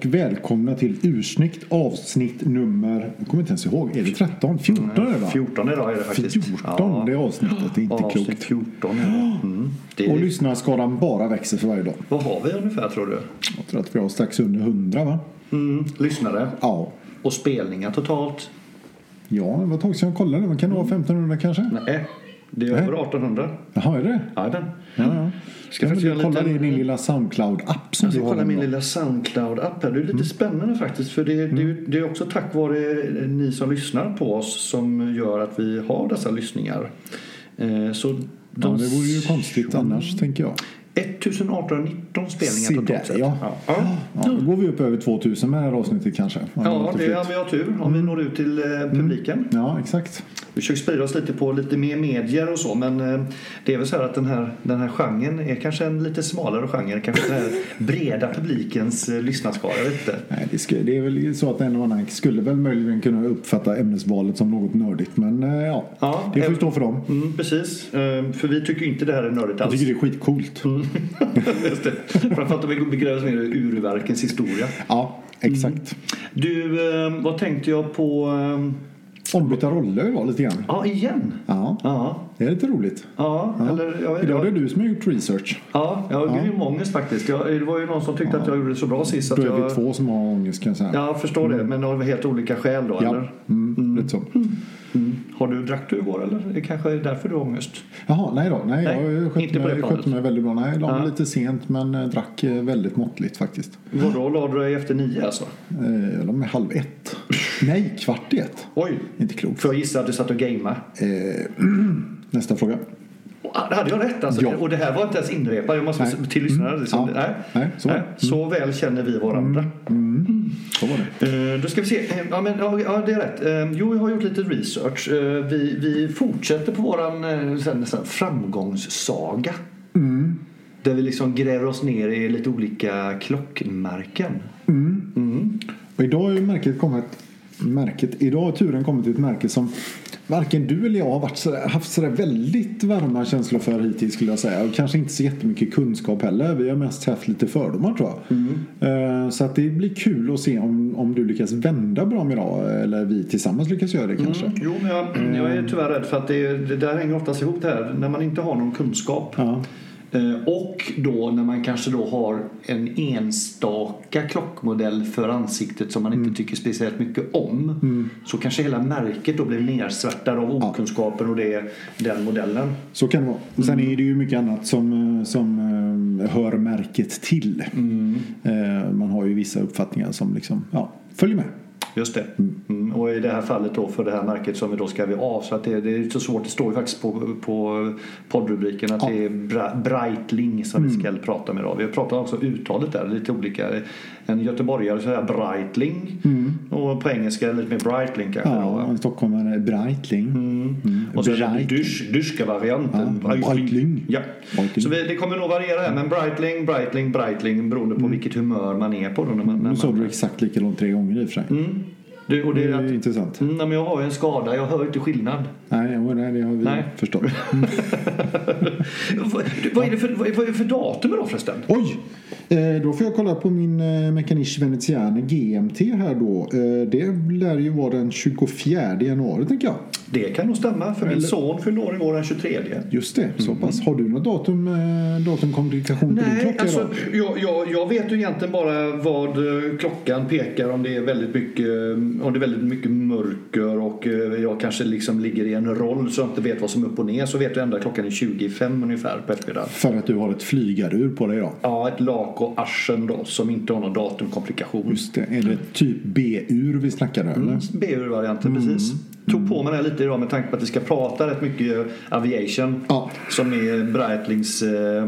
och välkomna till Ursnyggt avsnitt nummer, jag kommer inte ens ihåg, är det 13? 14 är det va? 14 idag är det faktiskt. 14 det avsnittet, det är inte Avsnitt klokt. 14 är det. Mm. det är Och lyssnarskaran bara växer för varje dag. Vad har vi ungefär tror du? Jag tror att vi har strax under 100 va? Mm. Lyssnare Ja. och spelningar totalt? Ja, det var ett tag sedan jag kollade. Vad kan det vara? 1500 kanske? Nej, det är Nej. över 1800. Jaha, är det? Ja, den. Ja, ja. Ska Ska göra en kolla det i liten- din lilla Soundcloud-app som Jag ska kolla min lilla Soundcloud-app här. Det är lite spännande faktiskt. För det, det, är ju- det är också tack vare ni som lyssnar på oss som gör att vi har dessa lyssningar. Eh, Så Ja, de det vore ju konstigt annars, tänker jag. 1819 Se spelningar totalt sett. ja. Ja. Ja. Ja, då går vi upp över 2000 med det här avsnittet kanske. Ja, det är om vi har tur. Om vi når ut till eh, publiken. Ja, exakt. Vi försöker sprida oss lite på lite mer medier och så men eh, det är väl så här att den här, den här genren är kanske en lite smalare genre. Kanske den här breda publikens eh, lyssnarskara. Jag. Nej, det, ska, det är väl så att en och annan skulle väl möjligen kunna uppfatta ämnesvalet som något nördigt. Men eh, ja, Ja, det får ju stå för dem. Mm, precis, Eh, för vi tycker inte det här är nördigt Jag alls. tycker det är skitcoolt. Just det. Framförallt om vi begräver oss mer i urverkens historia. Ja, exakt. Du, eh, vad tänkte jag på? eh, Ombytta roller var lite grann. Ja, igen. Ja, Ja, det är lite roligt. ja, Ja. eller jag vet Idag är det du som har gjort research. Ja, jag har grym ångest faktiskt. Jag, det var ju någon som tyckte att jag gjorde det så bra sist. Att Då är vi jag, två som har ångest kan jag säga. Ja, jag förstår det. Men av helt olika skäl då, Ja, eller? mm, lite så. Mm. Har du, drack du igår eller? Det kanske är därför du har ångest? Jaha, nej då. Nej, Nej, jag skötte inte på det mig, skötte mig väldigt bra. Nej, jag la mig lite sent men eh, drack eh, väldigt måttligt faktiskt. Vadå, la du dig efter nio alltså? Eh, Jag la mig halv ett. Nej, kvart i ett. Oj! Inte klokt. Får jag gissa att du satt och gamade? Eh, nästa fråga. Ah, Hade jag rätt alltså? Ja. Och det här var inte ens inrepat. Jag måste Nej. till lyssnarna. Liksom. Ja. Nej. Nej, så det. så väl känner vi varandra. Så var det. Eh, då ska vi se. Eh, Ja, men, ja, det är rätt. Eh, jo, jag har gjort lite research. Eh, vi, vi fortsätter på våran eh, sen, sen, framgångssaga. Mm. Där vi liksom gräver oss ner i lite olika klockmärken. Och idag har ju märket kommit Märket, idag har turen kommit till ett märke som varken du eller jag har varit sådär, haft sådär väldigt varma känslor för hittills skulle jag säga. Och kanske inte så jättemycket kunskap heller. Vi har mest haft lite fördomar tror jag. Eh, Så att det blir kul att se om, om du lyckas vända bra idag. Eller vi tillsammans lyckas göra det kanske. Mm. Jo, men jag, jag är tyvärr rädd för att det, det där hänger oftast ihop det här. När man inte har någon kunskap. Ja. Eh, Och då när man kanske då har en enstaka klockmodell för ansiktet som man Mm. inte tycker speciellt mycket om. Så kanske hela märket då blir nersvärtad av okunskapen och det, den modellen. Så kan det vara. Och sen är det ju mycket annat som, eh, som eh, hör märket till. Eh, Man har ju vissa uppfattningar som liksom, ja, följer med. Just det. Mm. Och i det här fallet då för det här märket som vi då ska vi av. Så att det, det är så svårt. Det står ju faktiskt på, på poddrubriken att Ja. det är Bra, Breitling som vi ska prata med idag. Vi pratar också uttalet där, lite olika. En göteborgare säger Breitling och på engelska är lite mer Breitling kanske. då, Ja, va? en stockholmare Breitling. Mm. Och så dyska varianten. Ja, Breitling. Ja. Breitling. Så vi, det kommer nog variera här. Men Breitling, Breitling, Breitling beroende på vilket humör man är på. Då, när man, när man, du exakt likadant tre gånger i och för sig. mm. Det, och det är att, intressant. mm, nej, men jag har ju en skada. Jag hör inte skillnad. Nej, nej, det har vi Nej. förstått. vad, är det för, vad, är, det för datum idag förresten? Oj! Eh, då får jag kolla på min eh, Mechaniche Veneziane GMT här då. Eh, det lär ju vara den 24 januari tänker jag. Det kan nog stämma. För min Eller- son fyllde år igår den 23. Just det, så pass. Har du något datum, eh, datumkomplikation på din Nej, klocka alltså, jag, jag, jag vet ju egentligen bara vad eh, klockan pekar om det är väldigt mycket, eh, om det är väldigt mycket mörker och jag kanske liksom ligger i en roll så jag inte vet vad som är upp och ner så vet jag ändå att klockan är 25 ungefär på eftermiddagen. För att du har ett flygarur på dig idag. Ja, ett lak och arsen då som inte har någon datumkomplikation. Just det. Är det typ B-ur vi snackar nu eller? BU-varianten, precis. Tog på mig det lite idag med tanke på att vi ska prata rätt mycket aviation. Ja. Som är Breitlings eh,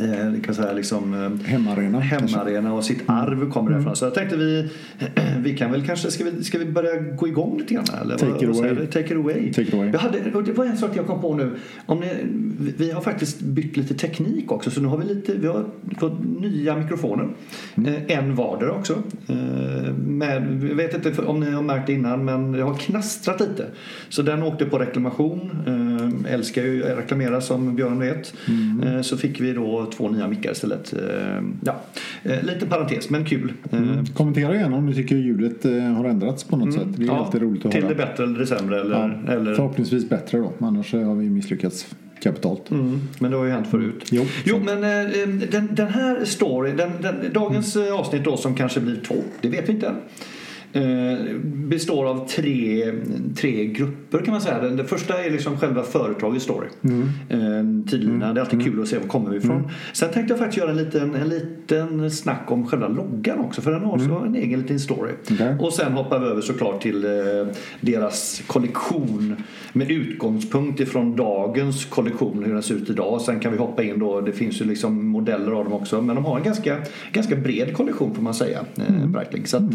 eh, kan säga, liksom, eh, Hemmaarena, kanske. hemmaarena och sitt arv kommer Mm. därifrån. Så jag tänkte vi, vi kan väl kanske, ska vi, ska vi börja gå igång lite grann? Eller? Take vad, it vad away. Take it away. Take it away. Jag hade, och det var en sak jag kom på nu. Om ni, vi- vi har faktiskt bytt lite teknik också. Så nu har vi lite, vi har fått nya mikrofoner. Mm. Eh, en vardera också. Eh, med, jag vet inte om ni har märkt det innan men jag har knastrat lite. Så den åkte på reklamation. Eh, älskar ju att reklamera som Björn vet. Eh, Så fick vi då två nya mickar istället. Eh, Ja, lite parentes men kul. Eh, Kommentera gärna om ni tycker ljudet har ändrats på något sätt. Det är ja, alltid roligt att till höra. det bättre eller det sämre. Eller, Ja, eller, Förhoppningsvis bättre då. Annars har vi misslyckats kapitalt. Mm, men det har ju hänt förut. Jo, jo men eh, den, den här story, den, den, dagens eh, avsnitt då som kanske blir två, det vet vi inte än. Eh, består av tre, tre grupper kan man säga. Den, den första är liksom själva företagets story. Eh, tidlina, det är alltid kul att se var kommer vi ifrån. Sen tänkte jag faktiskt göra en liten, en liten snack om själva loggan också för den har också en egen liten story. Okej. Och sen hoppar vi över såklart till eh, deras kollektion med utgångspunkt ifrån dagens kollektion, hur den ser ut idag. Sen kan vi hoppa in då, det finns ju liksom modeller av dem också. Men de har en ganska, ganska bred kollektion får man säga, Breitling. Så att,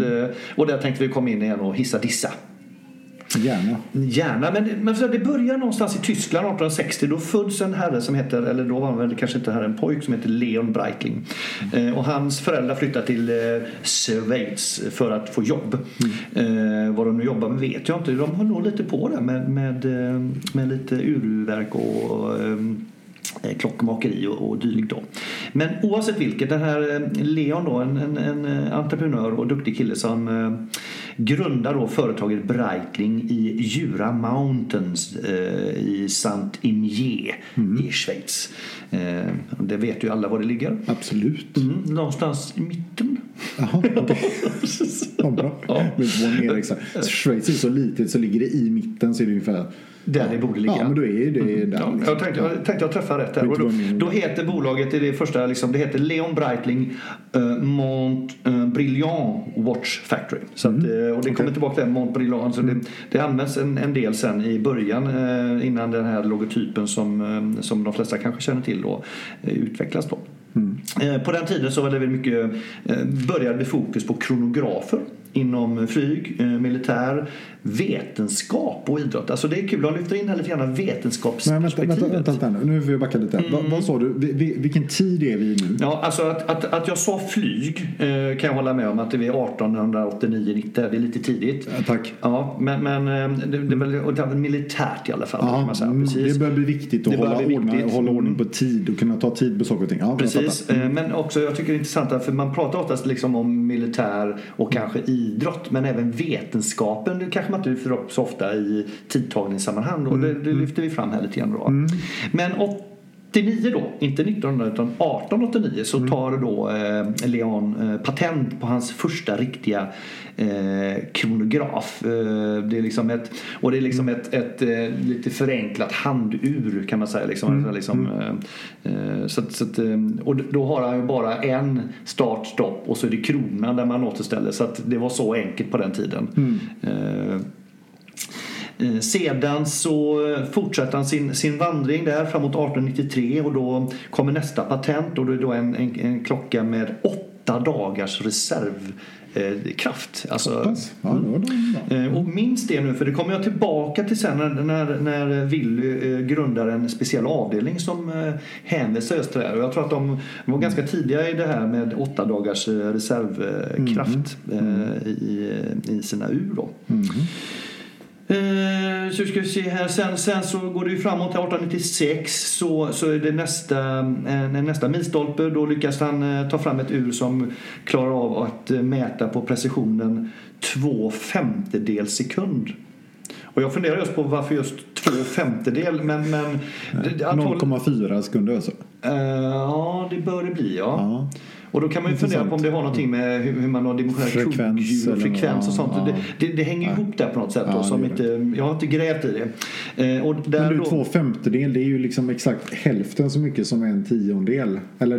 och där tänkte vi komma in igen och hissa dissa. Gärna. Gärna, men, men det börjar någonstans i Tyskland 1860. Då föds en herre som heter, eller då var han väl kanske inte herre, en pojk som heter Leon Breitling. Eh, och hans föräldrar flyttar till eh, Schweiz för att få jobb. Eh, vad de nu jobbar med vet jag inte. De har nog lite på det med, med, eh, med lite urverk och eh, klockmakeri och, och dylikt då. Men oavsett vilket, den här eh, Leon då, en, en, en eh, entreprenör och duktig kille som eh, grundar då företaget Breitling i Jura Mountains eh, i Saint-Imier i Schweiz. Eh, det vet ju alla var det ligger. Absolut. Mm, någonstans i mitten. Jaha, okej. Ja, bra. Ja. Mer exakt. Schweiz är så litet så ligger det i mitten så är det ungefär... Där det borde ligga. Ja, men då är det där. Ja, liksom. jag tänkte jag, tänkte jag träffa rätt där. Och då, då heter bolaget, i det första, liksom, det heter Leon Breitling uh, Mont uh, Brilliant Watch Factory. Så att, eh, och det kommer tillbaka till Mont Brilliant. Så det, det används en, en del sen i början eh, innan den här logotypen som, eh, som de flesta kanske känner till då, eh, utvecklas. Då. Eh, På den tiden så var det väl mycket, eh, började det fokus på kronografer inom flyg, eh, militär, vetenskap och idrott. Alltså det är kul, de lyfter in här lite grann Men vänta, vetenskapsperspektivet. vänta, vänta, vänta nu. Får jag backa lite. Vad, vad sa du? Vi, vi, vilken tid är vi i nu? Ja, alltså att, att, att jag sa flyg kan jag hålla med om att det är 1889-90. Det är lite tidigt. Ja, tack. Ja, men, men det, det är väl militärt i alla fall. kan Ja, man säga. mm, Precis. det börjar bli viktigt att hålla, bli ordna, viktigt. hålla ordning på tid och kunna ta tid på saker och ting. Ja, jag Precis, eh, men också jag tycker det är intressant för man pratar oftast liksom om militär och kanske idrott men även vetenskapen det kanske man inte lyfter upp så ofta i tidtagningssammanhang och det, det lyfter vi fram här lite grann då. Men 89 då, inte 1900 utan 1889 så tar då eh, Leon eh, patent på hans första riktiga eh, kronograf. Eh, det är liksom ett, och det är liksom ett, ett eh, lite förenklat handur kan man säga. Liksom, Alltså liksom, eh, eh, så, att- så att, och då har han ju bara en start, stopp och så är det kronan där man återställer. Så att det var så enkelt på den tiden. Eh, Sedan så eh, fortsätter han sin, sin vandring där framåt 1893 och då kommer nästa patent och det är då en, en, en klocka med åtta dagars. Alltså. Ja, det var de, ja. Eh, Och minns det nu, för det kommer jag tillbaka till sen när, när, Willy eh, grundar en speciell avdelning som eh, hänvisar just till det här. Och jag tror att de var ganska tidiga i det här med åtta dagars eh, reservkraft eh, i, i sina ur. Då. Eh, så ska vi se här. Sen, sen så går det ju framåt till 1896 så, så är det nästa, eh, nästa milstolpe. Då lyckas han eh, ta fram ett ur som klarar av att eh, mäta på precisionen två femtedels sekund. Och jag funderar just på varför just två femtedel men, men det- antagligen- 0,4 sekunder alltså. Eh, ja, det bör det bli ja. Ja. Och då kan man ju fundera på om det har någonting med hur, man har dimensionerat kugghjul och frekvens och ja, sånt. ja. Det, det, det hänger Ja. ihop där på något sätt. Ja, då, som inte, jag har inte grävt i det. Eh, och där Men du, då, två femtedel det är ju liksom exakt hälften så mycket som en tiondel. Eller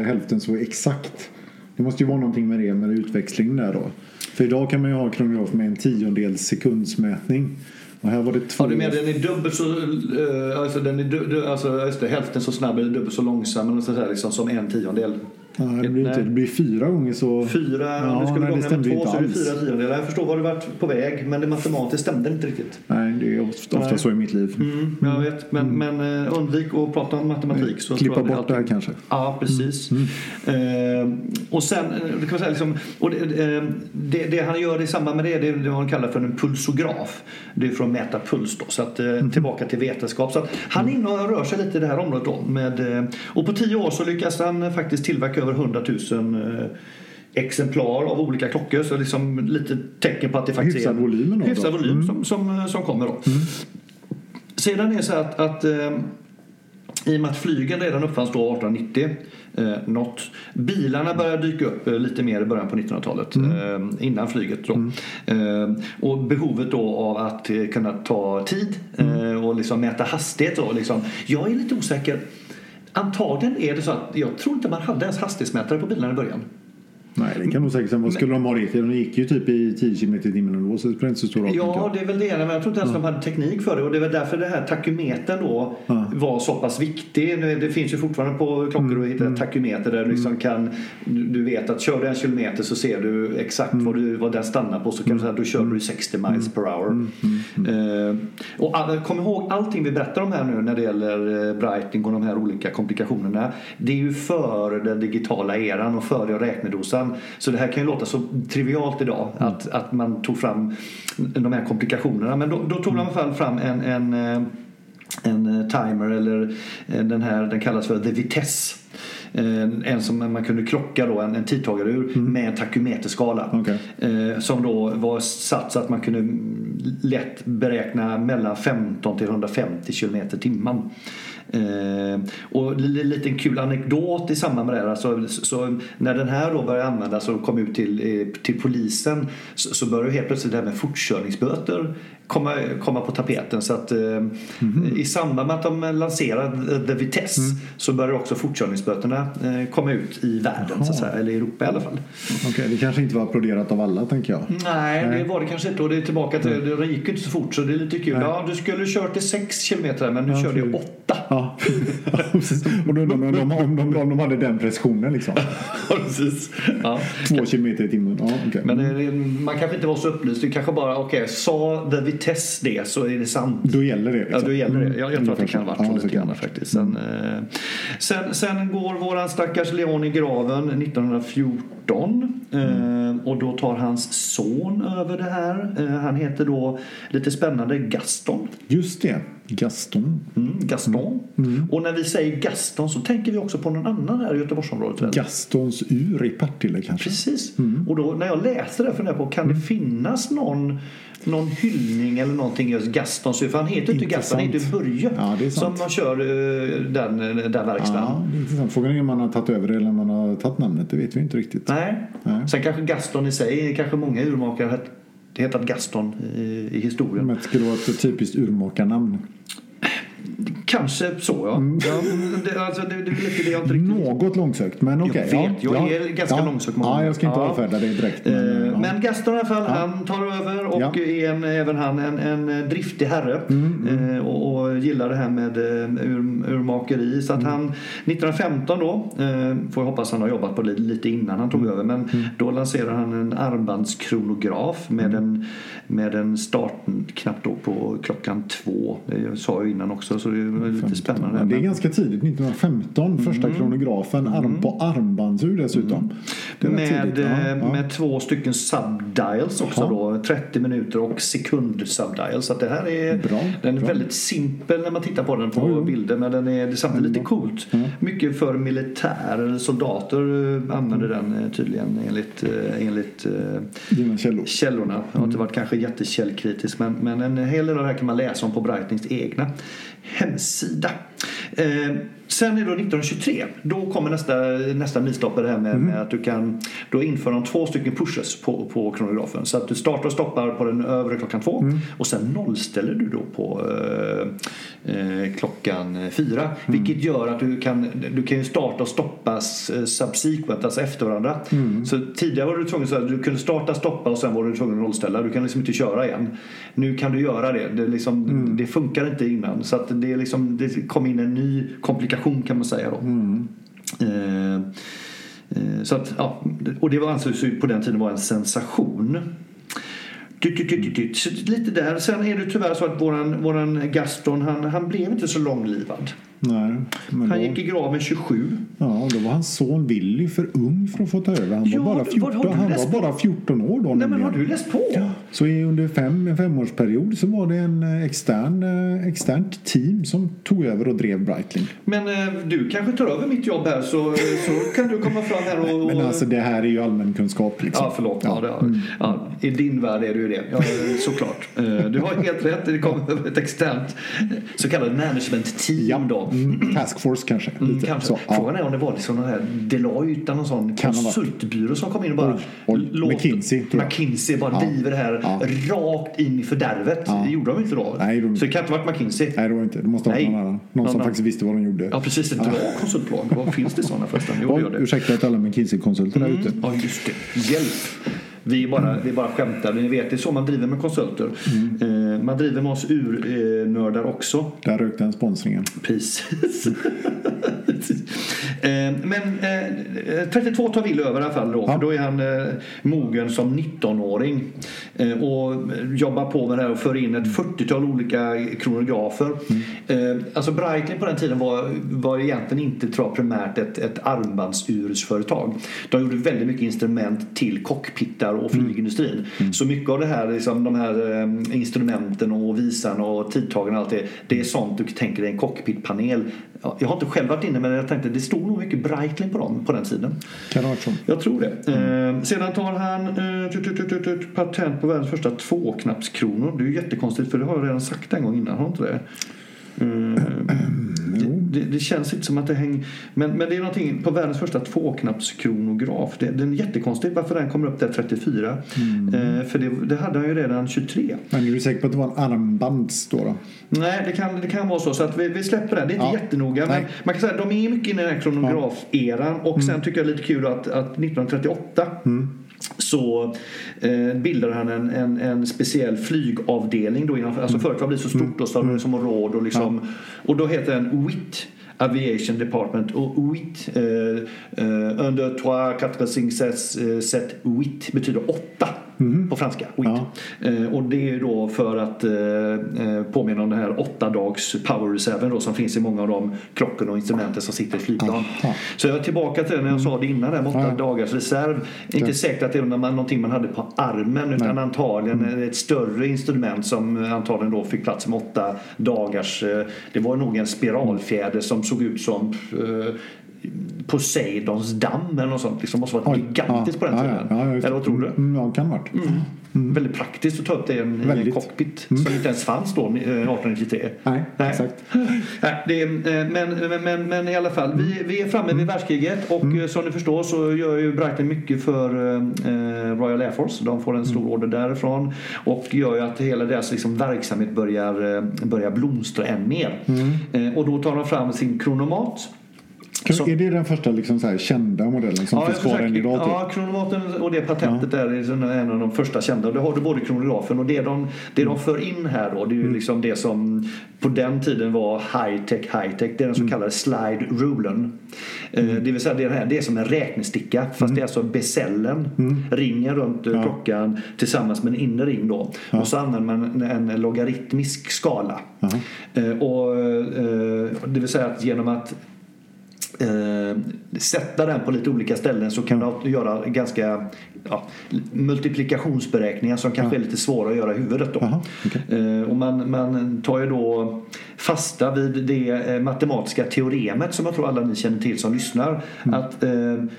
eh, hälften så exakt. Det måste ju vara någonting med det med utväxling där då. För idag kan man ju ha kronograf med en tiondels sekundsmätning. Och här var det två. Ja, du menar den är dubbelt så, eh, alltså den är du, du, alltså, just det, hälften så snabb eller dubbelt så långsam eller så där, liksom, som en tiondel. Ja, det, blir inte, det blir fyra gånger så... Fyra, Ja, om du skulle nej, gånga med två så är det fyra tiondelar. Jag förstår vad du varit på väg men det matematiskt stämde inte riktigt. Nej, det är ofta, ofta Nej. så i mitt liv. Mm, jag vet, men, men eh, undvik att prata om matematik. Så Klippa bort det här kanske. Ja, precis. Eh, och sen, eh, kan man säga, liksom, och det, det, det han gör i samband med det, det är det han kallar för en pulsograf. Det är för att mäta puls då. Så att, eh, tillbaka till vetenskap. Så att han och rör sig lite i det här området då. Med, och på tio år så lyckas han faktiskt tillverka över 100 000 eh, exemplar av olika klockor. Så liksom lite tecken på att det faktiskt Hyfsad är en volym hyfsad volym som, som, som kommer då. Sedan är det så att, att eh, i och med att flygen redan uppfanns då 1890 eh, något. Bilarna började dyka upp eh, lite mer i början på 1900-talet eh, innan flyget. Då. Eh, och behovet då av att eh, kunna ta tid eh, och liksom mäta hastighet. Då, liksom. Jag är lite osäker. Antagligen är det så att jag tror inte man hade ens hastighetsmätare på bilarna i början. Nej, det kan nog säkert. Vad skulle de ha det till? De gick ju typ i 10 km i timmen ändå så det spelar inte så stor roll. Ja, det är väl det. Men jag tror inte ens de hade teknik för det. Och det är väl därför det här takymetern då Ja. var så pass viktig. Det finns ju fortfarande på klockor att hitta takymeter där du liksom kan... Du du vet att kör du en kilometer så ser du exakt vad, du, vad den stannar på. Så kan du säga att då kör du i 60 miles per hour. Eh, och all, kom ihåg allting vi berättar om här nu när det gäller eh, Breitling och de här olika komplikationerna. Det är ju före den digitala eran och före räknedosan. Så det här kan ju låta så trivialt idag att, att man tog fram de här komplikationerna. Men då, då tog alla fall fram en, en, eh, en eh, timer eller eh, den här, den kallas för the Vitesse. Eh, En som man kunde klocka då, en, en tidtagare ur med en takymeterskala. Okej. Eh, Som då var satt så att man kunde mm, lätt beräkna mellan 15 till 150 kilometer i timmen. Eh, och en liten kul anekdot i samband med det här. Alltså, så, så när den här då började användas och kom ut till, eh, till polisen så, så började helt plötsligt det här med fortkörningsböter komma, komma på tapeten. Så att eh, i samband med att de lanserade The Vitesse så började också fortkörningsböterna eh, komma ut i världen, så att säga, eller i Europa i alla fall. Okej, det kanske inte var applåderat av alla tänker jag. Nej, det var det kanske inte. Och det är tillbaka till, det gick ju inte så fort så det är lite kul. Ja, du skulle kört i 6 kilometer men nu Ja, körde jag för- 8. Ja, Ja. Och då undrar man om de, om, de, om de hade den precisionen liksom. precis. Ja. Två kilometer i timmen. Ja, okej. Men det, man kanske inte var så upplyst. Du kanske bara, okej, sa The Vitesse det så är det sant. Då gäller det. Ja, Liksom. då gäller det. Mm. Jag, jag tror att det kan ha varit så Ja, lite grann faktiskt. Sen, eh, sen, sen går våran stackars Leon i graven 1914. Eh, och då tar hans son över det här. Eh, han heter då, lite spännande, Gaston. Just det. Gaston. Mm, Gaston. Och när vi säger Gaston så tänker vi också på någon annan här i Göteborgsområdet. väl? Gastons ur i Partille kanske. Precis. Och då när jag läste det funderade jag på kan det finnas någon någon hyllning eller någonting just Gastons ur? För han heter ju inte Gaston, han heter Börje. Ja, som man kör eh, den, den verkstaden. Ja, det är intressant. Frågan är om man har tagit över det eller om man har tagit namnet. Det vet vi inte riktigt. Nej. Nej. Sen kanske Gaston i sig, kanske många urmakare hetat Gaston i, i historien. Men det skulle vara ett typiskt urmakarnamn. Kanske så ja. Mm. ja det, alltså, det, det är lite jag inte riktigt... Något långsökt, men okej. Jag vet, jag ja, är ganska ja, långsökt Ja, jag ska inte Ja. avfärda det direkt. Eh, Men, ja. Men Gaston i alla fall, han tar över och är en, även han en, en driftig herre Mm, eh, och, och gillar det här med eh, ur, urmakeri. Så att Mm. han 1915 då, eh, får jag hoppas han har jobbat på det lite innan han tog Mm. över, men då lanserar han en armbandskronograf med Mm. en, med en startknapp då på klockan två. Det sa jag innan också så det är lite spännande. Ja, det är Men- ganska tidigt, 1915, första kronografen arm på armbandsur dessutom. Det rätt Med. Ja, eh, ja. med två stycken subdials också Jaha. då. 30 minuter och sekund subdials. Så det här är, Bra, den är bra. väldigt simpel när man tittar på den på jo. bilder. Men den är, det är samtidigt lite coolt. Mycket för militär, soldater eh, använder den eh, tydligen enligt, enligt Dina källor. källorna. Jag har Mm. inte varit kanske jättekällkritisk men, men en hel del av det här kan man läsa om på Breitnings egna hemsida. Eh, Sen är det då 1923. Då kommer nästa, nästa milstolpe det här med, Mm. med att du kan då införa de två stycken pushes på, på kronografen. Så att du startar och stoppar på den övre klockan två Mm. och sen nollställer du då på eh, eh, klockan fyra. Mm. Vilket gör att du kan, du kan ju starta och stoppa eh, subsequent, alltså efter varandra. Mm. Så tidigare var du tvungen så att du kunde starta, stoppa och sen var du tvungen att nollställa. Du kan liksom inte köra igen. Nu kan du göra det. Det, liksom, Mm. det funkar inte innan. Så att det, liksom, det kom in en ny komplikation kan man säga då. Mm. Eh, Eh, Så att, ja, och det var ju på den tiden vara en sensation. Dyt, dyt, dyt, lite där. Sen är det tyvärr så att våran, våran Gaston han, han blev inte så långlivad. Nej, Han då, gick i graven 27. ja, då var hans son Willy för ung för att få ta över. Han Ja, var, bara vad har 14, du han var bara 14 år då. Nej men har du läst på? Så i under fem, en femårsperiod så var det en eh, extern, eh, externt team som tog över och drev Breitling. Men eh, du kanske tar över mitt jobb här så, så kan du komma fram här och... och Men alltså det här är ju allmän kunskap liksom. Ja, förlåt. Ja. det, ja. Ja, I din värld är det ju det. Ja, såklart. Du har helt rätt. Det kommer över ett externt så kallat management team då. Mm, task force kanske. Mm, kanske. Så, ja. Frågan är om det var liksom här Deloitte någon sån konsultbyrå som kom in och bara Oj, oj. låt- McKinsey. McKinsey bara Ja. driver det här Ja. rakt in i fördärvet. Ja. Det gjorde de inte då. Nej, de så det kan inte ha varit McKinsey. Nej, det var inte. Det måste ha varit någon annan. Någon, Någon som faktiskt visste vad de gjorde. Ja, precis. Ett bra konsultbolag. Vad finns det sådana förresten? Jo, gör det. ursäkta till alla McKinsey-konsulter där ute. Ja, just det. Hjälp. Vi bara, vi bara skämtar. Ni vet, det är så man driver med konsulter. Mm. Eh, man driver med oss urnördar också. Där rök den sponsringen. Precis. Eh, Men eh, 32 tar Wille över i alla fall då. Ja. För då är han eh, mogen som 19-åring. Eh, och jobbar på med det här och för in ett 40-tal olika kronografer. Eh, alltså Breitling på den tiden var, var egentligen inte tror jag, primärt ett, ett armbandsursföretag. De gjorde väldigt mycket instrument till cockpittar och flygindustrin. Så mycket av det här, liksom, de här eh, instrumenten och visan och tidtagarna och allt det, det är sånt du tänker dig en cockpitpanel. Ja, Jag har inte själv varit inne men jag tänkte det stod nog mycket Breitling på dem på den tiden. Kan det så? Jag tror det. Eh, sedan tar han eh, tut, tut, tut, tut, tut, patent på världens första tvåknappskronor. Det är ju jättekonstigt för det har jag redan sagt en gång innan, har inte det? Eh, det, det, det känns inte som att det hänger... Men, men det är någonting på världens första tvåknappskronograf. Det, den är jättekonstigt varför den kommer upp där 34. Eh, för det, det hade han ju redan 23. Men är du säker på att det var en armbands då? då? Nej, det kan, det kan vara så. Så att vi, vi släpper det. Det är inte Ja. jättenoga. Men man kan säga att de är mycket inne i den här kronograferan. Och sen tycker jag det är lite kul att, att 1938 så eh, bildade han en, en, en speciell flygavdelning. Då inom, alltså företaget har blivit så stort och så har de som råd. Och, liksom, och då heter den WIT. Aviation Department och WIT eh, eh, under trois, quatre, cinq, sept, eh, sept, WIT betyder åtta på franska. Ja. Eh, och det är då för att eh, eh, påminna om den här åtta dags power reserven då som finns i många av de klockorna och instrumenten som sitter i flygplan. Aha. Så jag var tillbaka till det när jag sa det innan, med åtta Ja. dagars reserv. Inte säkert att det var någonting man hade på armen utan Nej. antagligen ett större instrument som antagligen då fick plats med åtta dagars. eh, Det var nog en spiralfjäder som såg ut som Poseidons damm eller något sånt. Liksom måste vara Oj. gigantiskt på den Ja, tiden. ja, ja, eller vad tror du? Mm, ja, kan varit. Väldigt praktiskt att ta upp det i en, i en cockpit som inte ens fanns då eh, 1893. Nej, exakt. Nej, det eh, men, men, men, men i alla fall, vi, vi är framme vid världskriget och eh, som ni förstår så gör ju Brighton mycket för eh, Royal Air Force. De får en stor order därifrån och gör ju att hela deras liksom, verksamhet börjar, börjar blomstra än mer. Eh, och då tar de fram sin kronomat. Så- är det den första liksom så kända modellen som Ja, finns kvar än idag? Typ? Ja, kronomaten och det patentet där är en av de första kända. Det har du både kronografen och det de, det de för in här då. Det är ju liksom det som på den tiden var high tech, high tech. Det är den så kallade slide rulen. Eh, det vill säga det, är det här, det är som en räknesticka fast det är alltså becellen. Ringen runt eh, klockan tillsammans med en inre ring då. Och så använder man en, en logaritmisk skala. Eh, och, det vill säga att genom att eh, sätta den på lite olika ställen så kan du göra ganska ja, multiplikationsberäkningar som kanske är lite svåra att göra i huvudet. Då. Jaha, okej. Eh, och man, man tar ju då fasta vid det eh, matematiska teoremet som jag tror alla ni känner till som lyssnar. Mm. Att eh,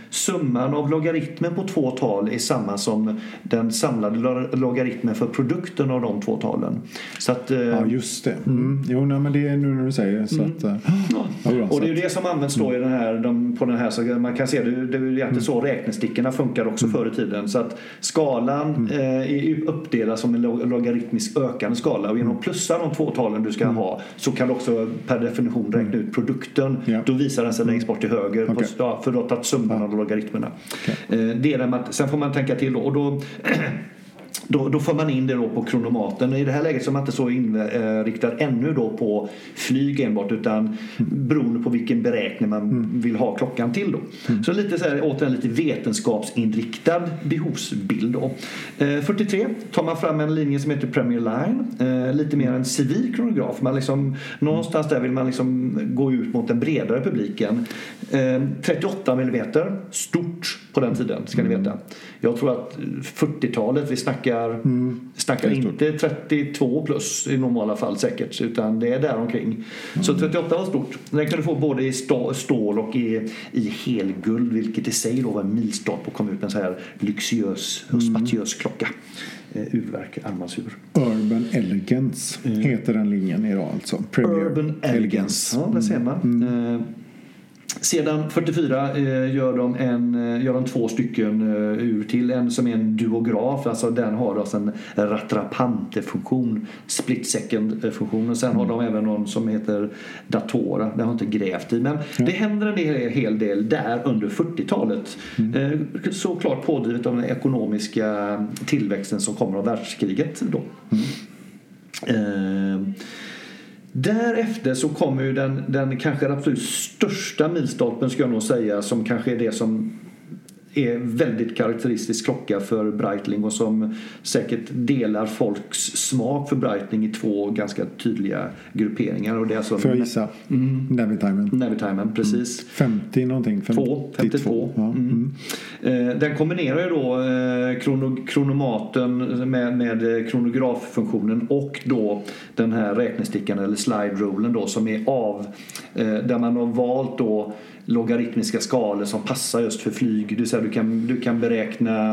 summan av logaritmen på två tal är samma som den samlade lo- logaritmen för produkten av de två talen. Så att, eh, Ja, just det. Mm. Jo, nej, men det är nu när du säger så att... eh, Ja. Ja, och det är ju det som används då i den här, de, på den här så man kan se det, det är egentligen så räknestickorna funkar också förr i tiden. Så att skalan eh, är uppdelad som en lo- logaritmisk ökande skala. Och genom att plussa de två talen du ska ha så kan du också per definition räkna ut produkten. Ja. Då visar den sig längst bort till höger. På, Okej. ja, för du har tagit summan av logaritmerna. Eh, det är man, sen får man tänka till då, och då då, då får man in det då på kronomaten. I det här läget så är man inte så inriktad ännu då på flyg enbart utan beroende på vilken beräkning man vill ha klockan till. Då. Så lite så här, återigen lite vetenskapsinriktad behovsbild. Då. Eh, 43 tar man fram en linje som heter Premier Line. Eh, lite mer en civil kronograf. Man liksom, någonstans där vill man liksom gå ut mot den bredare publiken. Eh, 38 millimeter, stort på den tiden ska ni veta. Jag tror att 40-talet, vi snackar, Mm. snackar är stort. inte 32 plus i normala fall säkert utan det är där omkring. Så 38 var stort. Den kunde få både i stå- stål och i, i helguld vilket i sig då var en milstolpe och kom ut med en så här lyxiös och spatiös klocka. Eh, urverk, armbandsur. Urban Elegance heter den linjen idag alltså. Premier Urban Elegance. Ja, där ser man. Eh, Sedan 44 eh, gör, de en, eh, gör de två stycken eh, ur till. En som är en duograf, alltså den har alltså en rattrapante-funktion, split second-funktion. Och sen har de även någon som heter Datora, den har jag inte grävt i. Men det händer en hel del där under 40-talet. Eh, Såklart pådrivet av den ekonomiska tillväxten som kommer av världskriget då. Eh, Därefter så kommer ju den, den kanske absolut största milstolpen ska jag nog säga som kanske är det som är väldigt karaktäristisk klocka för Breitling och som säkert delar folks smak för Breitling i två ganska tydliga grupperingar. Och det är alltså Får jag gissa? Mm. Navitimen. Navitimen, precis. 50 någonting? Fem- Två, 52. Ja. Mm. Eh, Den kombinerar ju då eh, krono, kronomaten med, med eh, kronograffunktionen och då den här räknestickan eller slide rulen då som är av där man har valt då logaritmiska skalor som passar just för flyg. Det vill du kan, du kan beräkna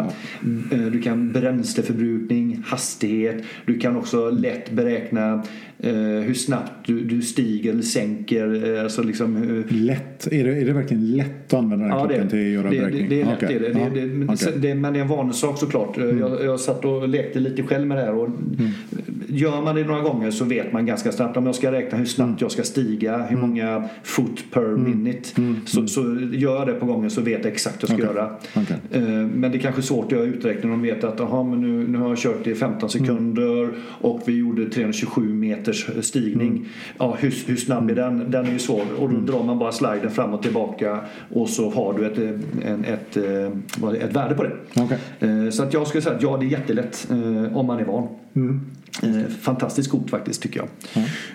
eh, du kan bränsleförbrukning, hastighet. Du kan också lätt beräkna eh, hur snabbt du, du stiger eller sänker. eh, Alltså liksom hur, Lätt. Är det, är det verkligen lätt att använda den Ja, det, klockan till att göra det, beräkning? det, det är lätt. Det, är det. Det, det, men, det, men det är en vanesak såklart. Jag, jag satt och lekte lite själv med det här. Och Gör man det några gånger så vet man ganska snabbt om jag ska räkna hur snabbt jag ska stiga, hur många foot per minute. Så, så gör jag det på gången så vet jag exakt vad jag ska Okej. göra. Okej. Eh, Men det är kanske svårt att göra uträkning om de vet att aha, men nu, nu har jag kört i 15 sekunder och vi gjorde 327 meters stigning. Ja, hur, hur snabb är den? Den är ju svår. Och då drar man bara sliden fram och tillbaka och så har du ett, eh, en, ett, eh, är det, ett värde på det. Okej. Eh, Så att jag skulle säga att ja, det är jättelätt eh, om man är van. Eh, Fantastiskt coolt faktiskt tycker jag.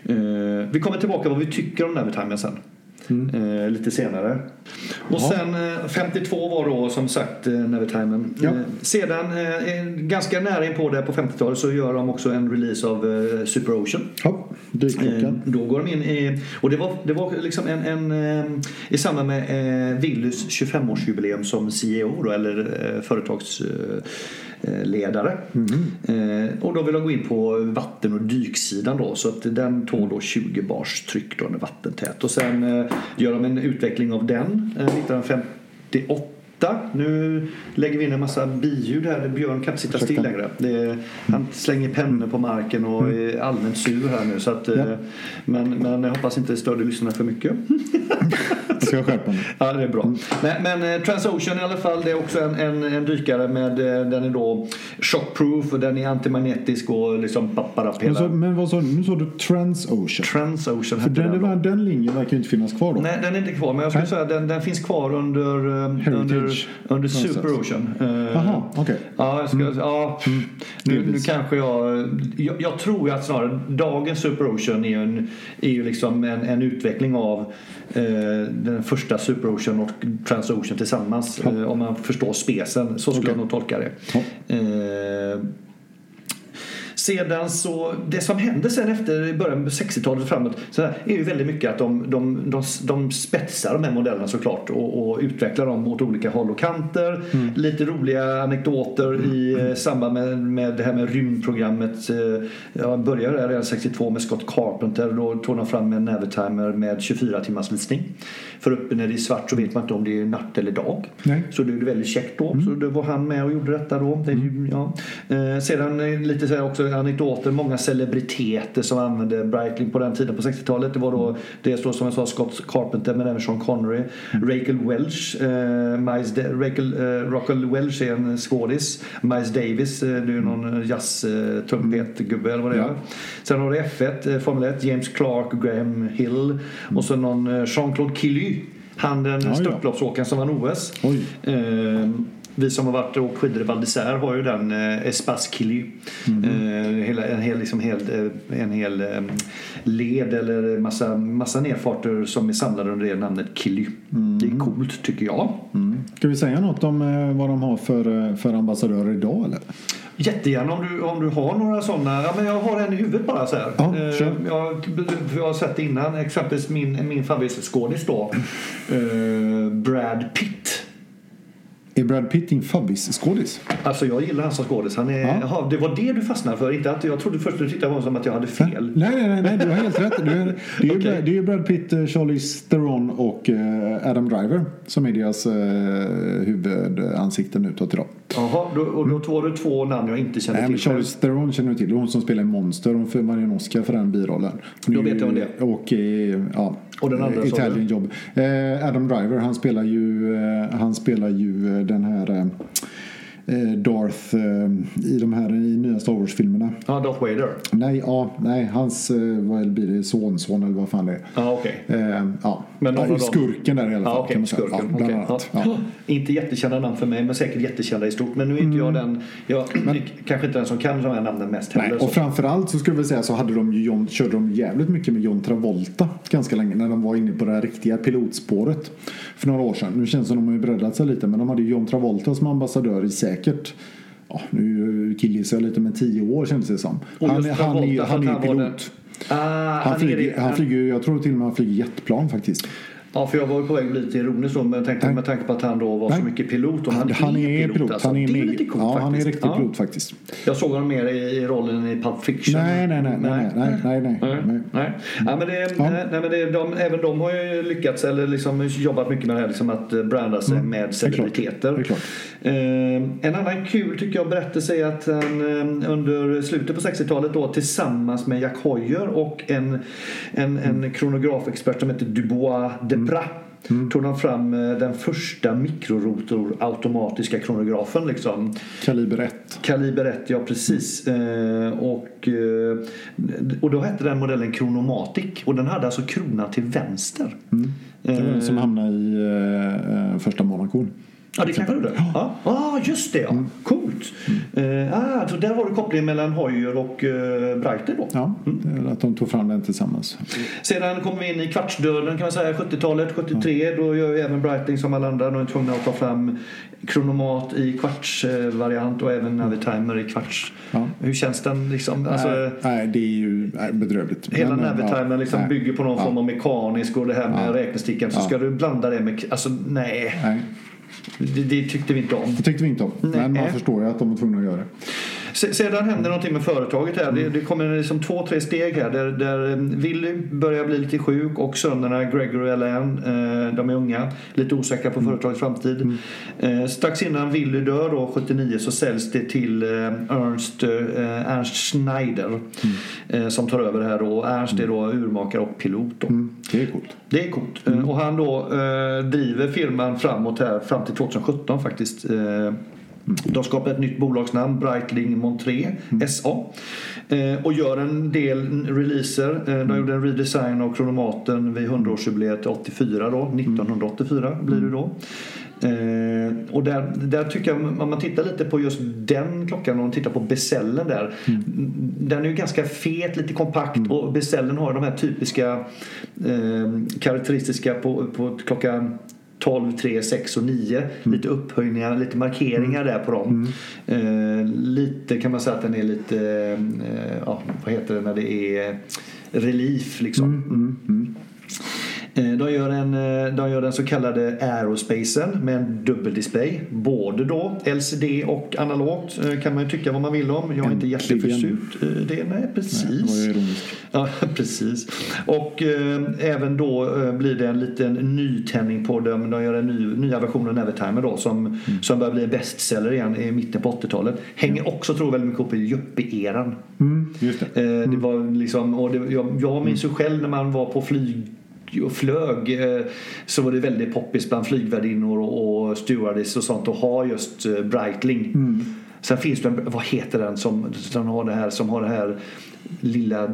Eh, Vi kommer tillbaka vad vi tycker om Navitimen sen. Eh, lite senare. Och sen eh, 52 var då som sagt eh, Navitimen. Ja. Eh, sedan eh, ganska nära in på det på 50-talet så gör de också en release av eh, Super Ocean. Ja, Eh, dykklockan. Då går de in i, och det var, det var liksom en, en eh, i samband med eh, Willys 25-årsjubileum som CEO då, eller eh, företagsledare. Eh, Eh, ledare. Mm. Och då vill de gå in på vatten och dyksidan då så att den tål då 20 bars tryck då, den är vattentät. Och sen eh, gör de en utveckling av den 1958 sakta. Nu lägger vi in en massa biljud här. Björn kan inte sitta still längre. Är, han slänger pennor på marken och mm. är allmänt sur här nu. Så att, ja. Eh, men, men jag hoppas inte störde lyssnarna för mycket. Jag ska skärpa mig. Ja, det är bra. Mm. Men, men, eh, Transocean i alla fall, det är också en, en, en dykare med eh, den är då shockproof och den är antimagnetisk och liksom papparap hela. Men, så, men vad sa du? Nu sa du Transocean. Transocean För den, den, den, den linjen verkar ju inte finnas kvar då. Nej, den är inte kvar. Men jag skulle säga den, den finns kvar under, Heritage. under under. Super Ocean. Eh, Jaha, okej. Ja, jag ska, ja nu, nu kanske jag, jag... Jag tror att snarare dagens Super Ocean är en, är ju liksom en, en utveckling av eh, den första Super Ocean och Transocean tillsammans. Eh, om man förstår spesen. Så skulle Okej. jag nog tolka det. Ja. Eh, Sedan så, det som hände sen efter början på 60-talet och framåt så här, är ju väldigt mycket att de, de, de, de spetsar de här modellerna såklart och, och utvecklar dem åt olika håll och kanter. Lite roliga anekdoter i eh, samband med, med det här med rymdprogrammet. Eh, Jag började där redan 62 med Scott Carpenter. Då tog de fram en Navitimer med 24 timmars visning. För uppe när det är svart så vet man inte om det är natt eller dag. Nej. Så det är väldigt käckt då. Så det var han med och gjorde detta då. Det, ju- ja. eh, sedan lite så här också anekdoter, många celebriteter som använde Breitling på den tiden på 60-talet. Det var då, det står som jag sa Scott Carpenter men även Sean Connery. Rachel Welch, eh, Miles Rachel, eh, Rachel Welch är en skådis. Miles Davis, eh, det är ju någon jazz-trumpetgubbe eller vad det är. Ja. Sen har du F1, eh, Formel 1, James Clark, Graham Hill och så någon eh, Jean-Claude Killy. Han den ja. störtloppsåkaren som vann OS. Oj. Eh, vi som har varit och åkt skidor i Val d'Isère har ju den eh, Espace Killy. Mhm. Eh, hela, en hel, liksom, hel, eh, en hel eh, led eller massa, massa nedfarter som är samlade under det namnet Killy. Mhm. Det är coolt tycker jag. Ska vi säga något om eh, vad de har för, eh, för ambassadörer idag eller? Jättegärna om du, om du har några sådana. Ja, men jag har en i huvudet bara så här. Ja, Eh, kör. jag, jag har sett det innan. Exempelvis min, min favoritskådis då. Eh, Brad Pitt. Är Brad Pitt din favvis-skådis? Alltså jag gillar han som skådis. Han är, Ja. jaha, det var det du fastnade för. Inte att jag trodde först du tittade på honom som att jag hade fel. Nej, nej, nej, nej du har helt rätt. Du är, det, är är ju Brad Pitt, eh, Charlize Theron och eh, Adam Driver som är deras eh, huvudansikten utåt idag. Jaha, och då var det två namn jag inte kände Nej, till. Charlize Theron känner du till. Hon som spelar Monster. Hon får en Oscar för den birollen. Hon Då vet jag om det. Och, eh, ja, Och den andra, du? Italian Job. Eh, Adam Driver, han spelar ju, eh, han spelar ju den här Darth i de här i nya Star Wars-filmerna. Ja, Darth Vader. Nej, ja, nej, hans vad blir det, sonson eller vad fan det är. Ja, okej. Eh, ja, Men någon ja, av dem- skurken där i alla fall. Ja, kan okej. man säga. Skurken. Ja, okej. annat. Ja. Inte jättekända namn för mig, men säkert jättekända i stort. Men nu är inte jag den... Jag kanske inte den som kan de här namnen mest Mm. Nej, heller. och så. framförallt så skulle vi säga så hade de ju John, körde de jävligt mycket med John Travolta ganska länge när de var inne på det här riktiga pilotspåret för några år sedan. Nu känns det som de har ju breddat sig lite men de hade ju John Travolta som ambassadör i säkert Ja, nu killgissar jag lite men tio år kändes det som. Han, han, är han är han var pilot. Ah, Han, han är flyger, det- han flyger, jag tror till och med han flyger jetplan faktiskt. Ja, för jag var ju på väg att bli lite ironisk då med tanke, Nej. med tanke på att han då var så Nej. mycket pilot. Och han, Han, han är pilot. alltså. Han är, det är lite coolt ja, faktiskt. han är riktig Ja. pilot faktiskt. Jag såg honom mer i, i rollen i Pulp Fiction. Nej, nej, nej, nej, nej, nej, nej, Nej. nej. Nej. Ja, men det, Ja. nej, men det, de, även de har ju lyckats eller liksom jobbat mycket med det här liksom att eh, branda sig med Mm. det är klart. celebriteter. Det är klart. Eh, en annan kul tycker jag berättelse är att han eh, under slutet på 60-talet då tillsammans med Jack Hoyer och en, en, Mm. en kronografexpert som heter Dubois Deprat Mm. tog de fram eh, den första mikrorotor automatiska kronografen liksom. Kaliber 1. Kaliber 1, ja precis. Eh, och, eh, och då hette den modellen Chronomatic och den hade alltså kronan till vänster. Det var den som hamnade i första Monacon. Ja, det kanske du det? Ja, ah, just det ja. Mm. Coolt. Eh, ah, så där har du kopplingen mellan Hoyer och eh, Breiter då. Ja, det är att de tog fram den tillsammans. Sedan kommer vi in i kvartsdöden kan man säga, 70-talet, 73. Då gör ju även Breitling som alla andra. De är tvungna att ta fram kronomat i kvartsvariant och även Navitimer i kvarts. Ja. Hur känns den liksom? Alltså, nej, nej, det är ju bedrövligt. Hela Navitimer liksom nej. bygger på någon Ja. form av mekanisk och det här med Ja. räknestickan. Så Ja. ska du blanda det med... Alltså nej, Nej, det, det tyckte vi inte om. det tyckte vi inte om. Men Nej. man förstår ju att de var tvungna att göra det. Se- Sedan händer någonting med företaget här. Det, det kommer liksom två, tre steg här där, där Willy börjar bli lite sjuk och sönerna Gregory och Alain, eh, de är unga, lite osäkra på företagets framtid. Eh, strax innan Willy dör då, 79, så säljs det till eh, Ernst, eh, Ernst Schneider eh, som tar över det här då. Ernst är då urmakare och pilot då. Mm, det är coolt. Det är coolt. Eh, Och han då eh, driver firman framåt här fram till 2017 faktiskt. De skapar ett nytt bolagsnamn, Breitling Montré SA. Eh, och gör en del releaser. Eh, de gjorde en redesign av kronomaten vid 100-årsjubileet 84 då, 1984 blir det då. Eh, och där, där tycker jag, om man tittar lite på just den klockan och tittar på Besellen där. Den är ju ganska fet, lite kompakt och Besellen har de här typiska eh, karaktäristiska på, på klockan 12, 3, 6 och 9. Lite upphöjningar, lite markeringar där på dem. Eh, lite kan man säga att den är lite, eh, ja, vad heter det när det är relief liksom. Eh, De gör, en, eh, de gör den så kallade aerospacen med en dubbeldisplay. Både då LCD och analogt eh, kan man ju tycka vad man vill om. Jag är inte jätteförtjust det. Nej, precis. Nej, det var ju ironiskt. Ja, precis. Och eh, även då blir det en liten nytändning på dem. De gör en ny, nya version av Nevertimer då som, Mm. som börjar bli en bestseller igen i mitten på 80-talet. Hänger också tror jag väldigt mycket i Juppie-eran. Mm, just det. Eh, det var liksom, och det, jag, jag minns ju själv när man var på flyg och flög eh, så var det väldigt poppis bland flygvärdinnor och, stewardess och sånt att ha just eh, Breitling. Sen finns det en, vad heter den som, som har det här, som har det här lilla eh,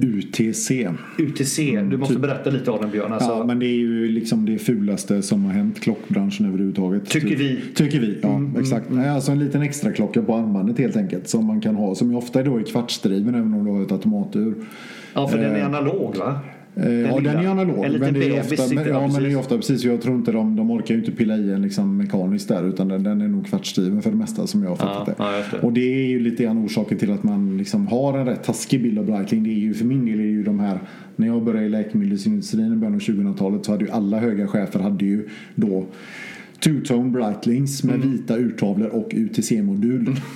UTC. UTC. Du måste berätta lite om den Björn. Alltså, Ja, men det är ju liksom det fulaste som har hänt klockbranschen överhuvudtaget. Tycker Typ. vi. Tycker vi, ja exakt. Nej, alltså en liten extra klocka på armbandet helt enkelt som man kan ha. Som ju ofta då är kvartsdriven även om du har ett automatur. ja, för den är analog va? Eh, ja, lilla- den är analog. En men det är ofta, sitter ja, men det är ofta precis. Jag tror inte de, de orkar ju inte pilla i en liksom mekaniskt där utan den, den är nog kvartsdriven för det mesta som jag har fattat Ja, det. ja, det. Och det är ju lite grann orsaken till att man liksom har en rätt taskig bild av Breitling. Det är ju för min del är ju de här när jag började i läkemedelsindustrin i början av 2000-talet så hade ju alla höga chefer hade ju då two-tone Breitlings med vita urtavlor och UTC-modul.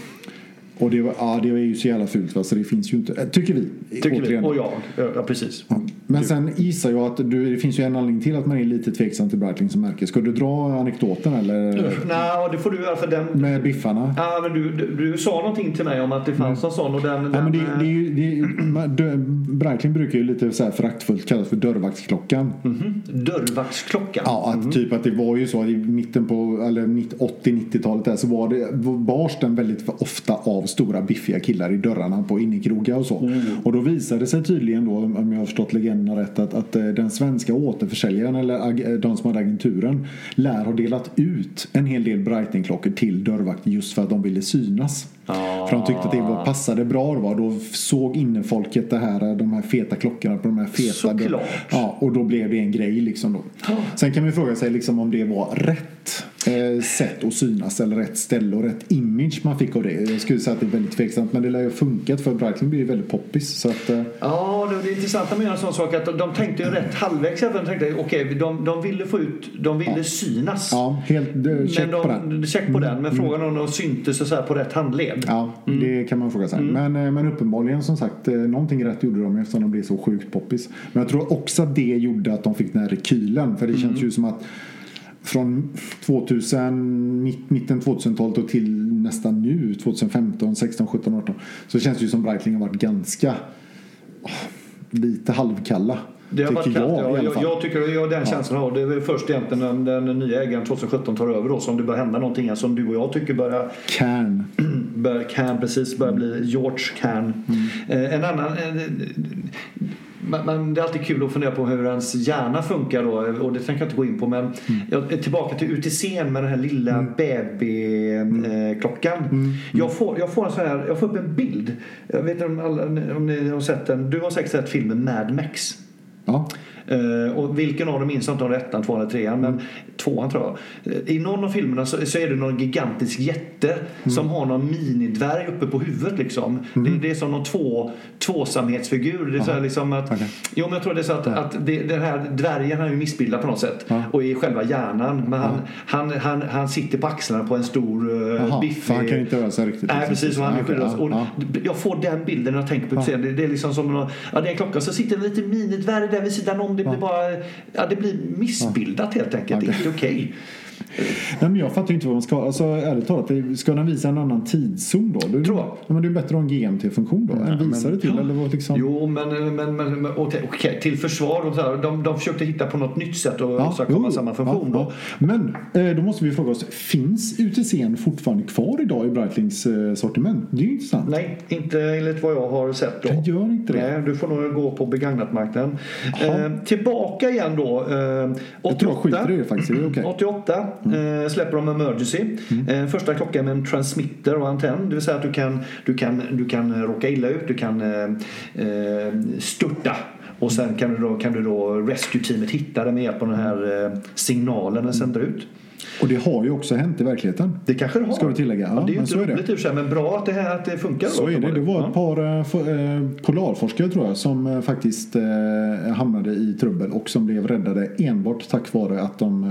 Och det, var, ja, det är ju så jävla fult va? så det finns ju inte, eh, tycker vi. Tycker vi. återigen. Och jag. Ja, precis. Ja. Men sen gissar jag att du, det finns ju en anledning till att man är lite tveksam till Breitling som märke. Ska du dra anekdoten eller? Nej, det får du göra för den, Med biffarna? Ja, men du, du, du sa någonting till mig om att det fanns en sån och den... Mm. Ja, men det, den, det är ju, det är, dö- Breitling brukar ju lite så här föraktfullt kallas för dörrvaktsklockan. Mhm. Dörrvaktsklockan. Ja, att typ att det var ju så i mitten på eller 80-90-talet där så var det, bars den väldigt ofta av stora biffiga killar i dörrarna på innekrogar och så. Och då visade det sig tydligen då, om jag har förstått legenderna rätt, att, att eh, den svenska återförsäljaren eller eh, de som hade agenturen lär ha delat ut en hel del Breitling-klockor till dörrvakter just för att de ville synas. Ah. För de tyckte att det var, passade bra då. Då såg innefolket det här, de här feta klockorna på de här feta Såklart. Ja, och då blev det en grej liksom då. Sen kan man fråga sig liksom om det var rätt eh, sätt att synas eller rätt ställe och rätt image man fick av det. Jag skulle säga att det är väldigt tveksamt men det lär ju ha funkat för Breitling blir ju väldigt poppis. Så att, eh, Ja, det är intressant att man gör en sån sak att de, de tänkte ju rätt halvvägs. att De tänkte okej, de, de ville få ut, de ville synas. ja, helt eh, check men på de, den. Check på den. Men frågan är om de syntes så här på rätt handled. Ja, Mm. det kan man fråga sig. Men, eh, men uppenbarligen som sagt, någonting rätt gjorde de eftersom de blev så sjukt poppis. Men jag tror också att det gjorde att de fick den här rekylen. För det Mm. känns ju som att från 2000, mitt- mitten 2000-talet och till nästan nu, 2015, 16, 17, 18. Så känns det ju som Breitling har varit ganska åh, lite halvkalla. Det har varit tycker kallt. jag, alla jag, jag tycker jag har den känslan av. Det är väl först egentligen när den nya ägaren 2017 tar över då som det börjar hända någonting som du och jag tycker börjar Cairn. bör, kan precis börja bli George Can. Eh, en annan... Eh, man, man, det är alltid kul att fundera på hur ens hjärna funkar då och det tänker jag inte gå in på men jag är tillbaka till UTC med den här lilla babyklockan. Jag, får, jag får en sån här, jag får upp en bild. Jag vet inte om, alla, om ni har sett den. Du har säkert sett filmen Mad Max. Ja. Eh, och vilken av dem minns jag inte om det är ettan, tvåan eller trean. Men tvåan tror jag. Eh, I någon av filmerna så, så är det någon gigantisk jätte som har någon minidvärg uppe på huvudet liksom. Det, det är som någon två, tvåsamhetsfigur. Det är så här liksom att, Okej. Jo men jag tror det är så att, att det, den här dvärgen är ju missbildad på något sätt. Ja. Och i själva hjärnan. Men han, han, han, han sitter på axlarna på en stor uh, biffig... han kan inte röra sig riktigt. Nej precis, och han skyddas. ja, Och ja. Jag får den bilden när jag tänker på utseende. Det är liksom som någon, ja, det är en klocka så sitter en liten minidvärg där vid sidan om. Det blir bara, ja det blir missbildat helt enkelt. Det är inte okej. Nej, men jag fattar ju inte vad man ska Alltså ärligt talat, det- ska den visa en annan tidszon då? då är det- Tror jag. Ja, men det är bättre att ha en GMT-funktion då. En visare till eller vad liksom? Jo, men, men, men, men okej, okej, till försvar. Och så här, de, de förskökte hitta på något nytt sätt att Ja, åstadkomma samma funktion. ja, då. ja. Men eh, då måste vi fråga oss, finns UTCn fortfarande kvar idag i Breitlings eh, sortiment? Det är ju intressant. Nej, inte enligt vad jag har sett. Då. Den gör inte det. Nej, du får nog gå på begagnatmarknaden. Eh, tillbaka igen då. Eh, 88. Jag tror jag skiter i det faktiskt. Det är okej. 88 eh, släpper de Emergency. Eh, första klockan med en transmitter och antenn. Det vill säga att du kan, du kan, du kan råka illa ut, du kan eh, eh, störta. Och sen kan du då, kan du då rescue-teamet hitta det med hjälp av den här eh, signalen den sänder ut. Och det har ju också hänt i verkligheten. Det kanske det har. Ska vi tillägga. Ja, det är ju inte så är det. roligt i men bra att det, här, att det funkar. Så är det. Det var ett par eh, polarforskare tror jag som eh, faktiskt eh, hamnade i trubbel och som blev räddade enbart tack vare att de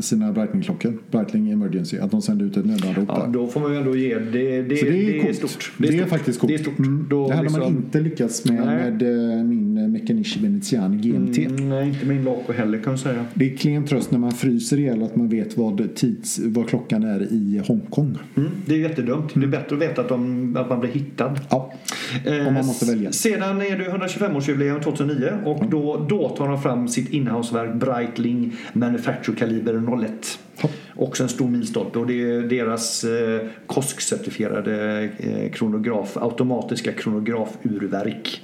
sina Breitling-klockor, Breitling Emergency, att de sände ut ett nödanrop Ja, då får man ju ändå ge det. Det, Så det är, coolt. stort. Det är, stort. faktiskt coolt. Det är stort. Mm. Då det hade man liksom- inte lyckats med med min Mechanici Veneziani GMT. Mm, nej, inte min Laco heller kan jag säga. Det är klen tröst när man fryser ihjäl att man vet vad, tids, vad klockan är i Hongkong. Mm, det är jättedumt. Det är bättre att veta att, de, att man blir hittad. Ja, Eh, Om man måste välja. Sedan är det 125-årsjubileum 2009 och då, då tar de fram sitt inhouseverk Breitling Manufacture Kaliber 01. Hopp. Också en stor milstolpe och det är deras eh, KOSK-certifierade eh, kronograf, automatiska kronografurverk.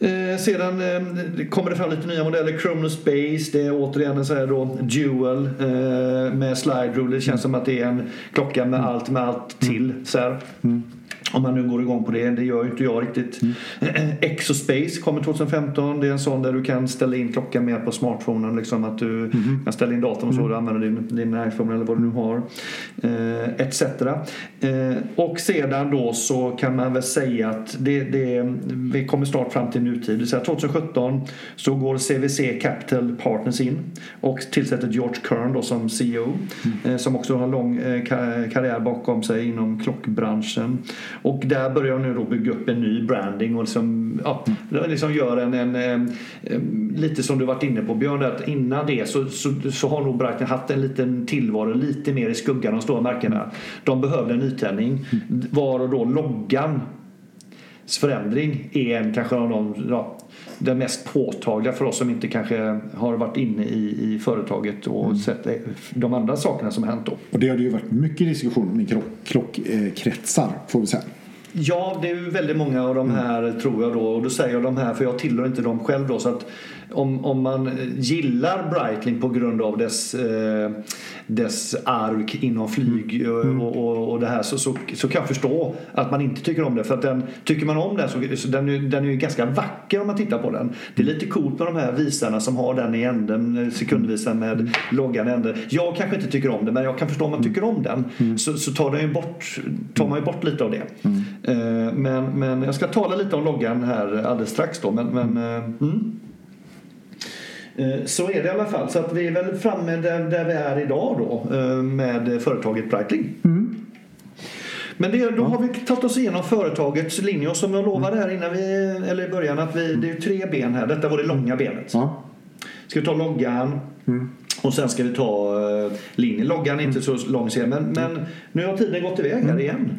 Eh, sedan eh, kommer det fram lite nya modeller. Chronospace, det är återigen en sån här då dual eh, med slide rule. Det känns som att det är en klocka med allt med allt till. Så här. Mm. Om man nu går igång på det, det gör ju inte jag riktigt. Exospace kommer 2015. Det är en sån där du kan ställa in klockan med på smartphonen. Liksom att du kan ställa in datorn och så. Du använder din, din iPhone eller vad du nu har. Eh, etc. Eh, och sedan då så kan man väl säga att det, det, vi kommer snart fram till nutid. Det vill säga 2017 så går CVC Capital Partners in och tillsätter George Kern då som CEO. Eh, som också har lång eh, ka- karriär bakom sig inom klockbranschen. Och där börjar de nu då bygga upp en ny branding och liksom, ja, liksom gör en, en, en, lite som du varit inne på Björn, att innan det så, så, så har nog Breitling haft en liten tillvaro lite mer i skuggan av de stora märkena. De behövde en nytändning var och då loggan förändring är en kanske av de, ja, den mest påtagliga för oss som inte kanske har varit inne i, i företaget och sett eh, de andra sakerna som hänt då. och det har det ju varit mycket diskussion om i klock, klockkretsar får vi säga. Ja, det är ju väldigt många av de här tror jag då. Och då säger jag de här för jag tillhör inte dem själv då. Så att om, om man gillar Breitling på grund av dess, eh, dess arv inom flyg och, och, och det här så, så, så kan jag förstå att man inte tycker om det. För att den, tycker man om den så, så den, är- den är ju ganska vacker om man tittar på den. Det är lite coolt med de här visarna som har den i änden, sekundvisaren med loggan i änden. Jag kanske inte tycker om det men jag kan förstå om man tycker om den så, så tar, den bort, tar man ju bort lite av det. Eh, Men, men jag ska tala lite om loggan här alldeles strax då. Men, men, eh, mm. Eh, Så är det i alla fall. Så att vi är väl framme där, där vi är idag då eh, med företaget Breitling. Men det, då har vi tagit oss igenom företagets linje och som jag lovade här innan vi, eller i början att vi, det är tre ben här. Detta var det långa benet. Ja. Ska vi ta loggan och sen ska vi ta linjen. Loggan är inte så lång men, men nu har tiden gått iväg här igen.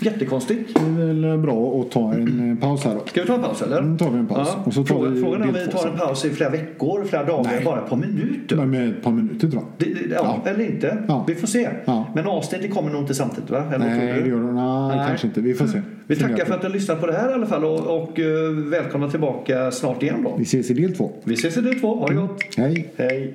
Jättekonstigt. Det är väl bra att ta en eh, paus här då. Ska vi ta en paus eller? Nu tar vi en paus. Och så tar frågan, vi frågan är om vi tar en paus i flera veckor, flera dagar, Nej. bara ett par minuter. Men Med ett par minuter tror jag. Det, det, ja, Ja. Eller inte. Ja. Vi får se. Ja. Men avsnittet kommer nog inte samtidigt va? Eller Nej, det gör det. Nej, Nej. kanske inte. Vi får se. Vi Fundera tackar för att du har lyssnat på det här i alla fall och, och eh, välkomna tillbaka snart igen då. Vi ses i del två. Vi ses i del två. Ha det gott. Hej! Hej.